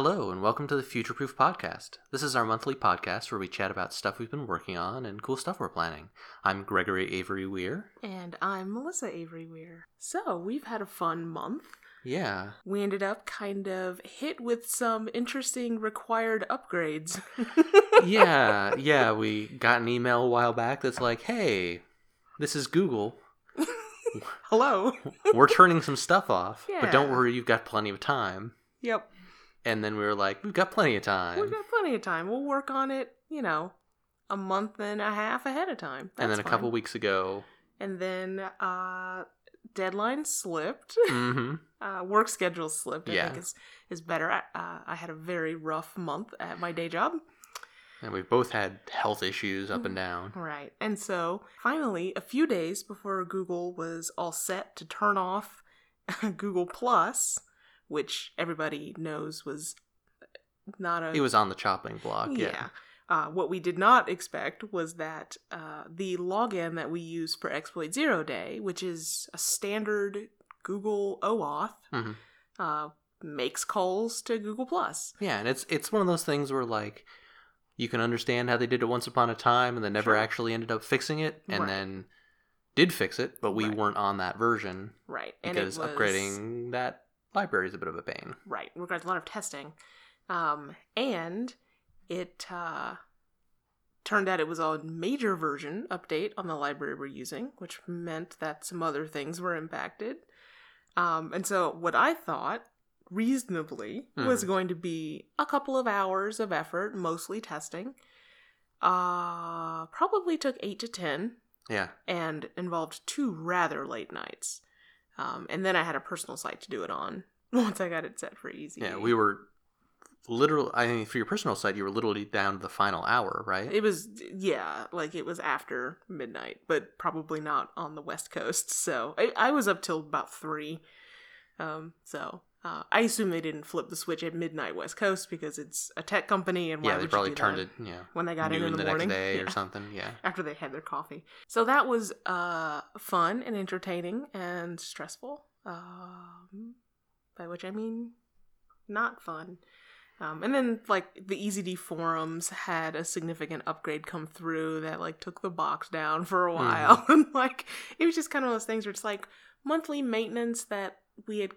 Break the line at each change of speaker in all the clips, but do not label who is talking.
Hello, and welcome to the Future Proof Podcast. This is our monthly podcast where we chat about stuff we've been working on and cool stuff we're planning. I'm Gregory Avery Weir.
And I'm Melissa Avery Weir. So, we've had a fun month.
Yeah.
We ended up kind of hit with some interesting required upgrades.
yeah, yeah, we got an email a while back that's like, hey, this is Google.
Hello.
We're turning some stuff off, but don't worry, you've got plenty of time.
Yep.
And then we were like, we've got plenty of time.
We've got plenty of time. We'll work on it, you know, a month and a half ahead of time.
and then a
That's
couple weeks ago,
And then uh deadline slipped.
hmm
uh, work schedule slipped. I
Yeah.
think is is better. I, uh, I had a very rough month at my day job.
and we've both had health issues up and down.
Right. And so finally, a few days before Google was all set to turn off Google Plus, which everybody knows was not a
It was on the chopping block. Yeah.
yeah. Uh, what we did not expect was that uh, the login that we use for Exploit Zero Day, which is a standard Google OAuth,
Mhm.
uh, makes calls to Google Plus.
Yeah, and it's it's one of those things where like you can understand how they did it once upon a time and then never
Sure.
actually ended up fixing it and
Right.
then did fix it, but we
Right.
weren't on that version
Right. And
because
it was,
upgrading that library is a bit of a pain.
Right. Requires a lot of testing. Um, and it uh, turned out it was a major version update on the library we're using, which meant that some other things were impacted. Um, and so what I thought reasonably was
Mhm.
going to be a couple of hours of effort, mostly testing. Uh, probably took eight to ten
Yeah.
and involved two rather late nights. Um, and then I had a personal site to do it on once I got it set for easy.
Yeah, we were literal I mean for your personal site you were literally down to the final hour, right?
It was yeah, like it was after midnight, but probably not on the west coast. So I, I was up till about three. Um, so uh, I assume they didn't flip the switch at midnight west coast because it's a tech company, and why
yeah, they probably turned it, yeah.
when they got in in the,
the
morning
next day
Yeah.
or something. Yeah.
after they had their coffee. So that was uh, fun and entertaining and stressful. Um, by which I mean not fun. Um, and then like the EZD forums had a significant upgrade come through that like took the box down for a while, and like it was just kind of those things where it's like monthly maintenance that we had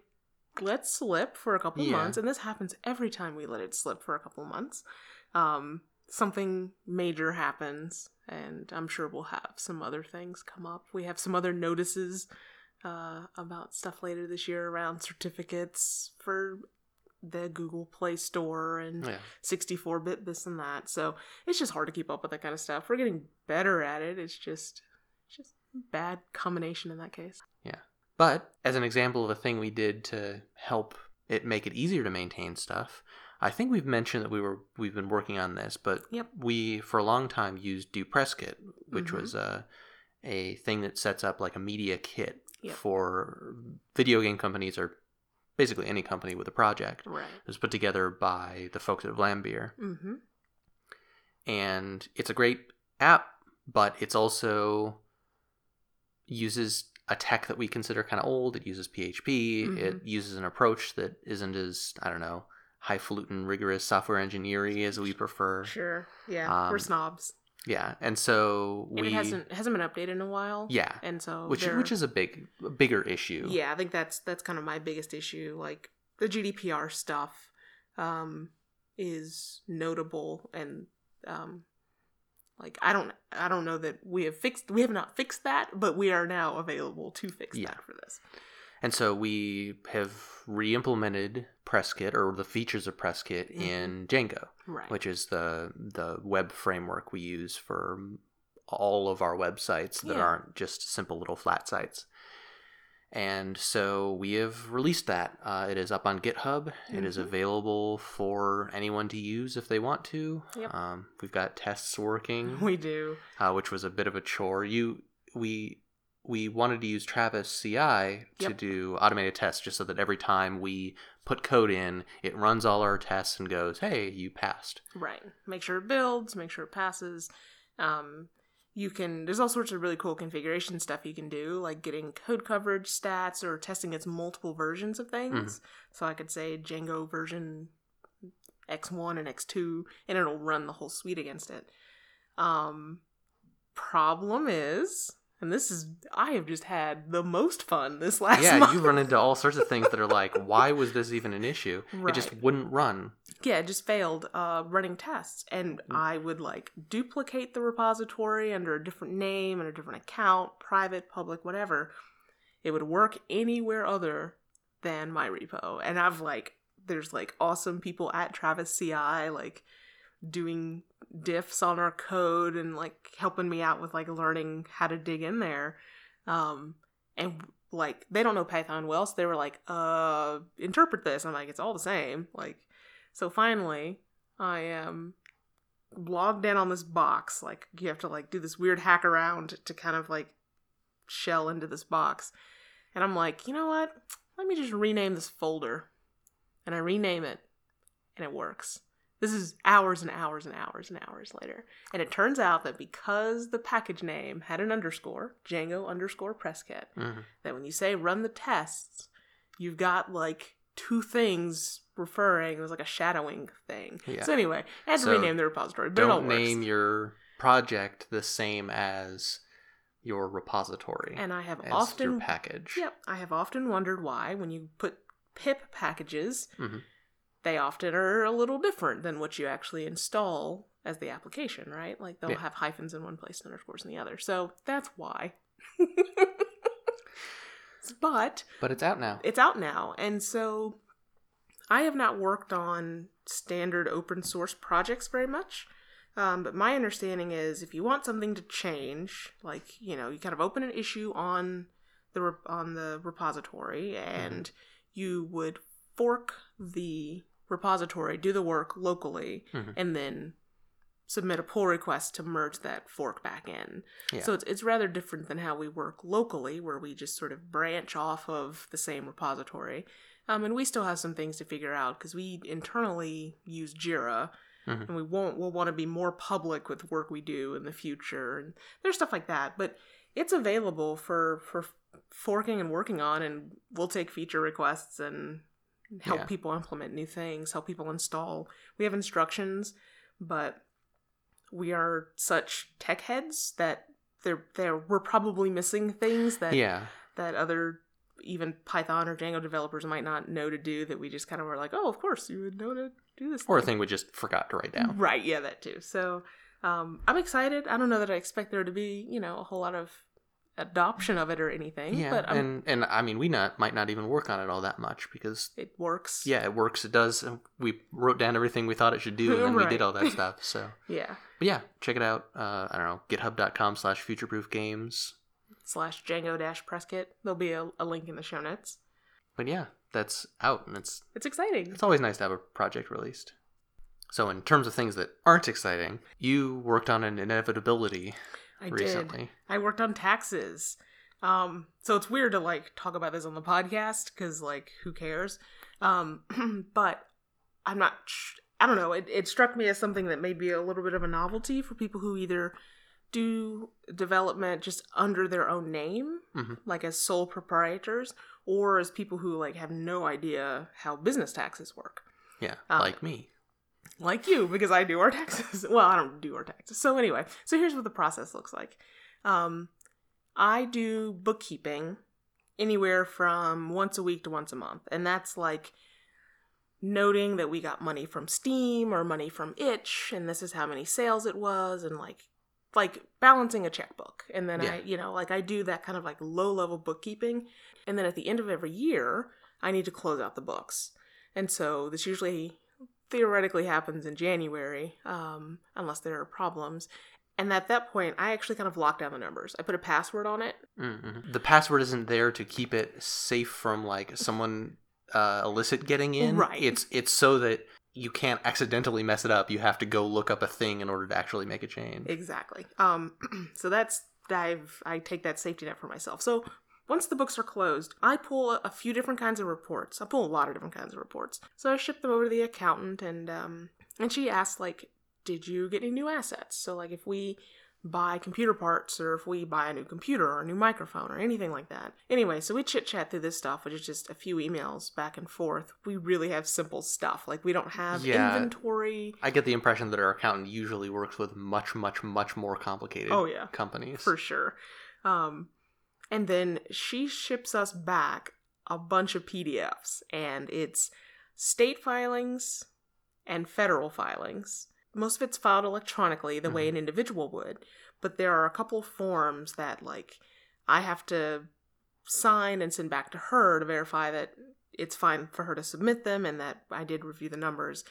let slip for a couple
Yeah.
months, and this happens every time we let it slip for a couple months. Um, something major happens, and I'm sure we'll have some other things come up. We have some other notices uh, about stuff later this year around certificates for the Google Play Store and
Yeah.
64 bit this and that. So it's just hard to keep up with that kind of stuff. We're getting better at it. It's just, it's just bad combination in that case.
But as an example of a thing we did to help it make it easier to maintain stuff, I think we've mentioned that we were we've been working on this, but
Yep.
we for a long time used Do Press Kit, which
Mhm.
was a a thing that sets up like a media kit
Yep.
for video game companies or basically any company with a project.
Right.
It was put together by the folks at Vlambeer,
Mm-hmm.
and it's a great app, but it's also uses a tech that we consider kind of old. It uses PHP. It
Mhm.
uses an approach that isn't as I don't know highfalutin, rigorous software engineering as we prefer.
Sure. Yeah.
Um,
we're snobs.
Yeah, and so
And
we
it hasn't hasn't been updated in a while.
yeah,
And so
which
they're-
which is a big bigger issue.
yeah, I think that's that's kind of my biggest issue. Like the GDPR stuff um, is notable, and um, like I don't I don't know that we have fixed we have not fixed that, but we are now available to fix
Yeah.
that for this.
And so we have re-implemented PressKit or the features of PressKit
Mhm.
in Django,
Right.
which is the the web framework we use for all of our websites that
Yeah.
aren't just simple little flat sites. And so we have released that. Uh, it is up on GitHub. It is
Mhm.
available for anyone to use if they want to.
Yep.
Um, we've got tests working
we do.
uh, which was a bit of a chore. You we we wanted to use Travis CI to
Yep.
do automated tests, just so that every time we put code in, it runs all our tests and goes, "Hey, you passed."
Right. Make sure it builds, make sure it passes. Um, you can, there's all sorts of really cool configuration stuff you can do, like getting code coverage stats or testing its multiple versions of things. So I could say Django version X1 and X2, and it'll run the whole suite against it. Um, problem is, and this is, I have just had the most fun this last
yeah,
month.
you run into all sorts of things that are like, why was this even an issue? It just wouldn't run.
yeah, it just failed uh, running tests. And
Mm.
I would like duplicate the repository under a different name and a different account, private, public, whatever. It would work anywhere other than my repo. And I've like, there's like awesome people at Travis CI, like doing diffs on our code and like helping me out with like learning how to dig in there. Um, and like they don't know Python well, so they were like, uh, interpret this. I'm like, it's all the same. Like, so finally, I am logged in on this box. Like, you have to like do this weird hack around to kind of like shell into this box. And I'm like, you know what? Let me just rename this folder. And I rename it, and it works. This is hours and hours and hours and hours later. And it turns out that because the package name had an underscore, Django underscore Presskit,
Mhm.
that when you say run the tests, you've got like two things referring. It was like a shadowing thing.
Yeah.
So anyway, I had to
So
rename the repository, but
Don't name your project the same as your repository
and I have often
package.
Yep, I have often wondered why when you put pip packages,
Mhm.
They often are a little different than what you actually install as the application, right? Like they'll
Yeah.
have hyphens in one place and underscores in the other. So that's why. but
But it's out now.
it's out now, and so I have not worked on standard open source projects very much. Um, but my understanding is if you want something to change, like you know, you kind of open an issue on the re- on the repository, and you would fork the repository, do the work locally,
Mhm.
and then submit a pull request to merge that fork back in.
Yeah.
So it's, it's rather different than how we work locally, where we just sort of branch off of the same repository. Um, and we still have some things to figure out because we internally use Jira,
Mhm.
and we won't. We'll want to be more public with work we do in the future, and there's stuff like that. But it's available for for forking and working on, and we'll take feature requests and help
Yeah.
people implement new things, help people install. We have instructions, but we are such tech heads that they're they're we're probably missing things that
yeah.
that other even Python or Django developers might not know to do that we just kind of were like, oh, of course you would know to do this.
Or a
thing."
thing we just forgot to write down.
Right, yeah, that too. So um, I'm excited. I don't know that I expect there to be, you know, a whole lot of adoption of it or anything,
Yeah,
but um,
and and I mean, we not might not even work on it all that much because
it works.
yeah, it works. It does. and We wrote down everything we thought it should do, and then we did all that stuff. So,
Yeah.
but yeah, check it out. Uh, I don't know, GitHub.com/slash futureproof games.
Slash Django dash Presskit. There'll be a, a link in the show notes.
But yeah, that's out, and it's
It's exciting.
it's always nice to have a project released. So, in terms of things that aren't exciting, you worked on an inevitability
I did. I worked on taxes. Um, so it's weird to like talk about this on the podcast because like who cares? Um, but I'm not. I don't know. It, it struck me as something that may be a little bit of a novelty for people who either do development just under their own name,
Mhm.
like as sole proprietors, or as people who like have no idea how business taxes work
Yeah,
Uh,
like me.
Like you because I do our taxes. Well, I don't do our taxes. So anyway, so here's what the process looks like. Um, I do bookkeeping anywhere from once a week to once a month, and that's like noting that we got money from Steam or money from Itch, and this is how many sales it was, and like like balancing a checkbook. And then
Yeah.
I, you know, like I do that kind of like low level bookkeeping, and then at the end of every year, I need to close out the books. And so this usually theoretically happens in January, um, unless there are problems. And at that point, I actually kind of lock down the numbers. I put a password on it.
Mm-hmm. The password isn't there to keep it safe from like someone uh, illicit getting in.
Right.
It's it's so that you can't accidentally mess it up. You have to go look up a thing in order to actually make a change.
Exactly. Um, so that's I've I take that safety net for myself. So once the books are closed, I pull a, few different kinds of reports. I pull a lot of different kinds of reports. So I ship them over to the accountant, and um, and she asks like, "Did you get any new assets?" So like if we buy computer parts or if we buy a new computer or a new microphone or anything like that. Anyway, so we chit chat through this stuff, which is just a few emails back and forth. We really have simple stuff. Like we don't have
Yeah.
inventory.
I get the impression that our accountant usually works with much, much, much more complicated
Oh, yeah.
companies.
for sure. Um, and then she ships us back a bunch of PDFs, and it's state filings and federal filings. Most of it's filed electronically, the way mm-hmm. an individual would, but there are a couple forms that, like, I have to sign and send back to her to verify that it's fine for her to submit them and that I did review the numbers.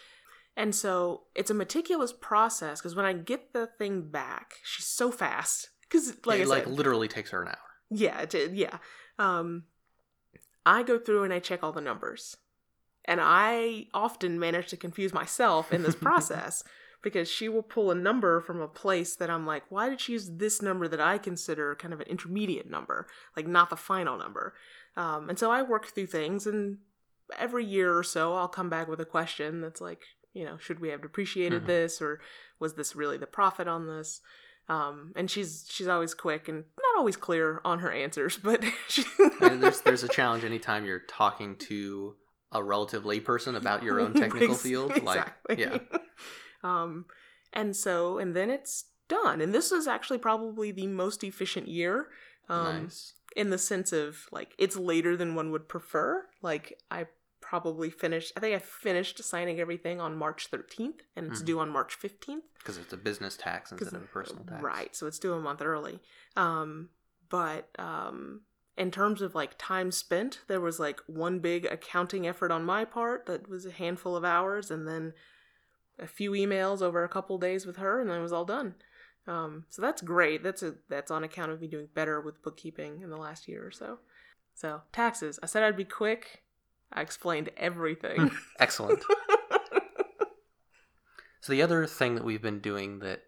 And so it's a meticulous process because when I get the thing back, she's so fast. Because, like
it
I
like
said,
literally takes her an hour.
Yeah, it did. Yeah. Um, I go through and I check all the numbers. And I often manage to confuse myself in this process because she will pull a number from a place that I'm like, why did she use this number that I consider kind of an intermediate number, like not the final number? Um, and so I work through things, and every year or so, I'll come back with a question that's like, you know, should we have depreciated
Mhm.
this, or was this really the profit on this? Um, and she's she's always quick and always clear on her answers, but she,
there's there's a challenge anytime you're talking to a relative layperson about your own technical field. Like,
exactly.
yeah,
um, and so and then it's done, and this is actually probably the most efficient year. Um,
nice.
in the sense of like it's later than one would prefer. Like I probably finished. I think I finished signing everything on March 13th, and it's
Mhm.
due on March 15th.
Because it's a business tax instead of a personal tax.
Right, so it's due a month early. Um, but um, in terms of like time spent, there was like one big accounting effort on my part that was a handful of hours, and then a few emails over a couple days with her, and then it was all done. Um, so that's great. That's a that's on account of me doing better with bookkeeping in the last year or so. So taxes. I said I'd be quick. I explained everything.
Excellent. So the other thing that we've been doing that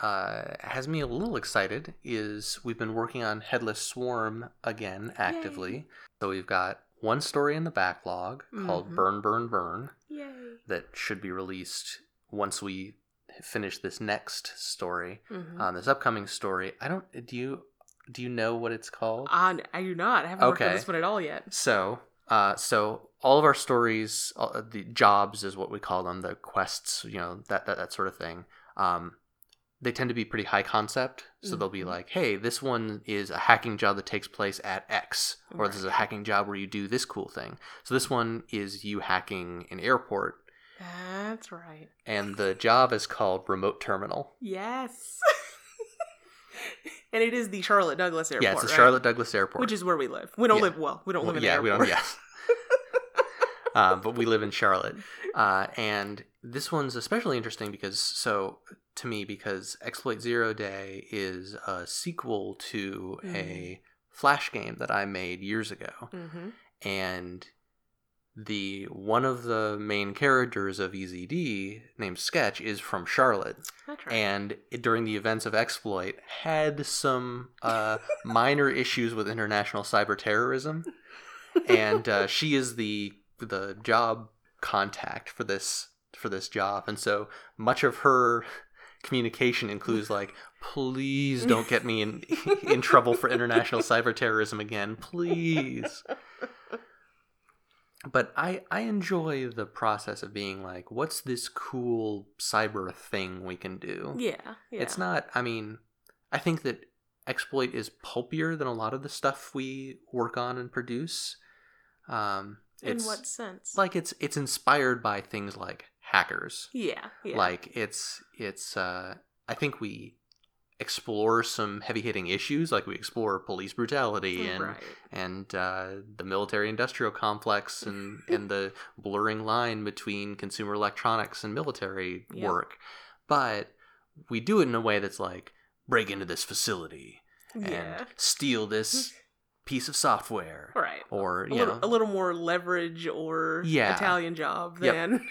uh, has me a little excited is we've been working on Headless Swarm again actively. So we've got one story in the backlog called
Mhm.
Burn, Burn, Burn
Yay.
that should be released once we finish this next story.
Mhm.
On this upcoming story, I don't. Do you do you know what it's called?
I, I do not. I haven't worked on
Okay.
this one at all yet.
So, uh, so all of our stories, uh, the jobs is what we call them, the quests, you know, that that, that sort of thing. Um, they tend to be pretty high concept. So they'll be
Mhm.
like, hey, this one is a hacking job that takes place at X, or this is a hacking job where you do this cool thing. So this one is you hacking an airport,
That's right.
and the job is called Remote Terminal.
Yes. and it is the Charlotte Douglas Airport.
yeah, it's the
right?
Charlotte Douglas Airport.
Which is where we live. We don't
Yeah.
live well. We don't live in
yeah,
the
we
airport.
don't. Yes. uh, but we live in Charlotte, uh, and this one's especially interesting because so to me because Exploit Zero Day is a sequel to a Flash game that I made years ago,
hmm
and the one of the main characters of EZD named Sketch is from Charlotte. And during the events of Exploit had some uh, minor issues with international cyber terrorism, and uh, she is the the job contact for this for this job, and so much of her communication includes like, "Please don't get me in in trouble for international cyber terrorism again, please." But I I enjoy the process of being like, "What's this cool cyber thing we can do?"
yeah, yeah.
It's not. I mean, I think that exploit is pulpier than a lot of the stuff we work on and produce. Um,
In what sense?
like it's it's inspired by things like hackers.
yeah, yeah.
Like it's it's. Uh, I think we explore some heavy hitting issues, like we explore police brutality and
right.
and uh, the military industrial complex and and the blurring line between consumer electronics and military
Yep.
work but we do it in a way that's like break into this facility
Yeah.
and steal this piece of software
Right.
or
A little,
know
a little more leverage or
Yeah.
Italian job
Yep.
than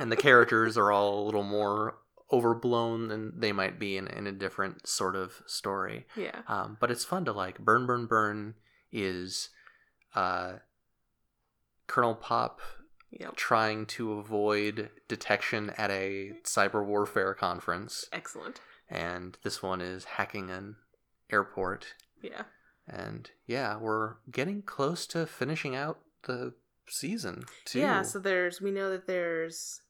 and the characters are all a little more overblown than they might be in, in a different sort of story
yeah.
Um, but it's fun to like. Burn, Burn, Burn is uh, Colonel Pop
Yep.
trying to avoid detection at a cyber warfare conference.
Excellent.
and this one is hacking an airport.
Yeah.
And yeah, we're getting close to finishing out the season too.
Yeah, so there's we know that there's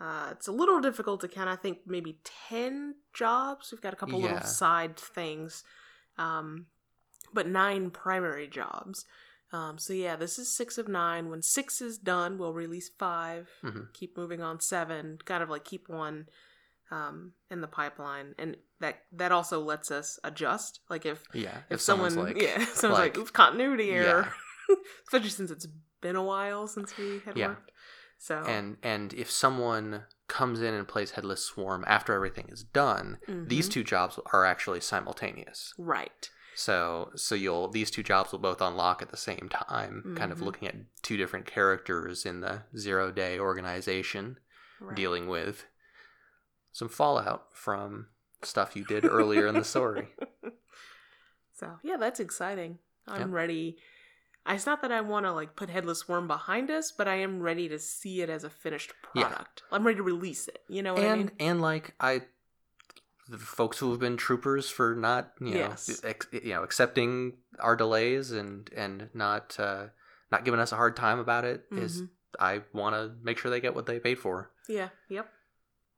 uh it's a little difficult to count. I think maybe 10 jobs. We've got a couple
Yeah.
little side things. Um but 9 primary jobs. Um so yeah, this is 6 of 9. When 6 is done, we'll release 5.
Mhm.
Keep moving on 7, kind of like keep one um in the pipeline and that that also lets us adjust like if
yeah.
if,
someone's
someone
like,
yeah if someone's like,
like-
"Oof, continuity error
yeah,
especially since it's been a while since we had
Yeah.
worked so
and and if someone comes in and plays Headless Swarm after everything is done, these
Mhm.
two jobs are actually simultaneous.
right
So so you'll these two jobs will both unlock at the same time, kind of
Mhm.
looking at two different characters in the zero day organization
right
dealing with some fallout from stuff you did earlier in the story.
so yeah that's exciting i'm
Yep.
ready it's not that i want to like put headless swarm behind us but i am ready to see it as a finished
Yeah.
product i'm ready to release it you know what i
and
mean
and like I the folks who have been troopers for not you know
Yes.
ex, you know accepting our delays and and not uh not giving us a hard time about it is
Mhm.
I want to make sure they get what they paid for.
yeah yep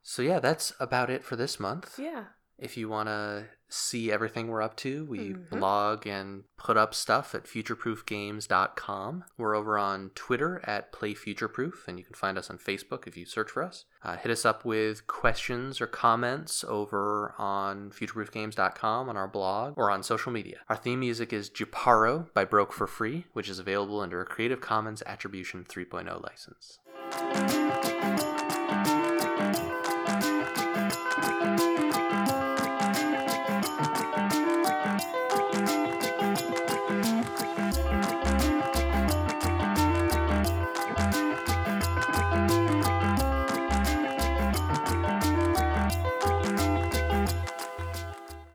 So yeah, that's about it for this month.
yeah
If you want to see everything we're up to, we
Mhm.
blog and put up stuff at futureproofgames.com. We're over on Twitter at PlayFutureproof, and you can find us on Facebook if you search for us. Uh, hit us up with questions or comments over on futureproofgames.com on our blog or on social media. Our theme music is Japaro by Broke for Free, which is available under a Creative Commons Attribution 3.0 license.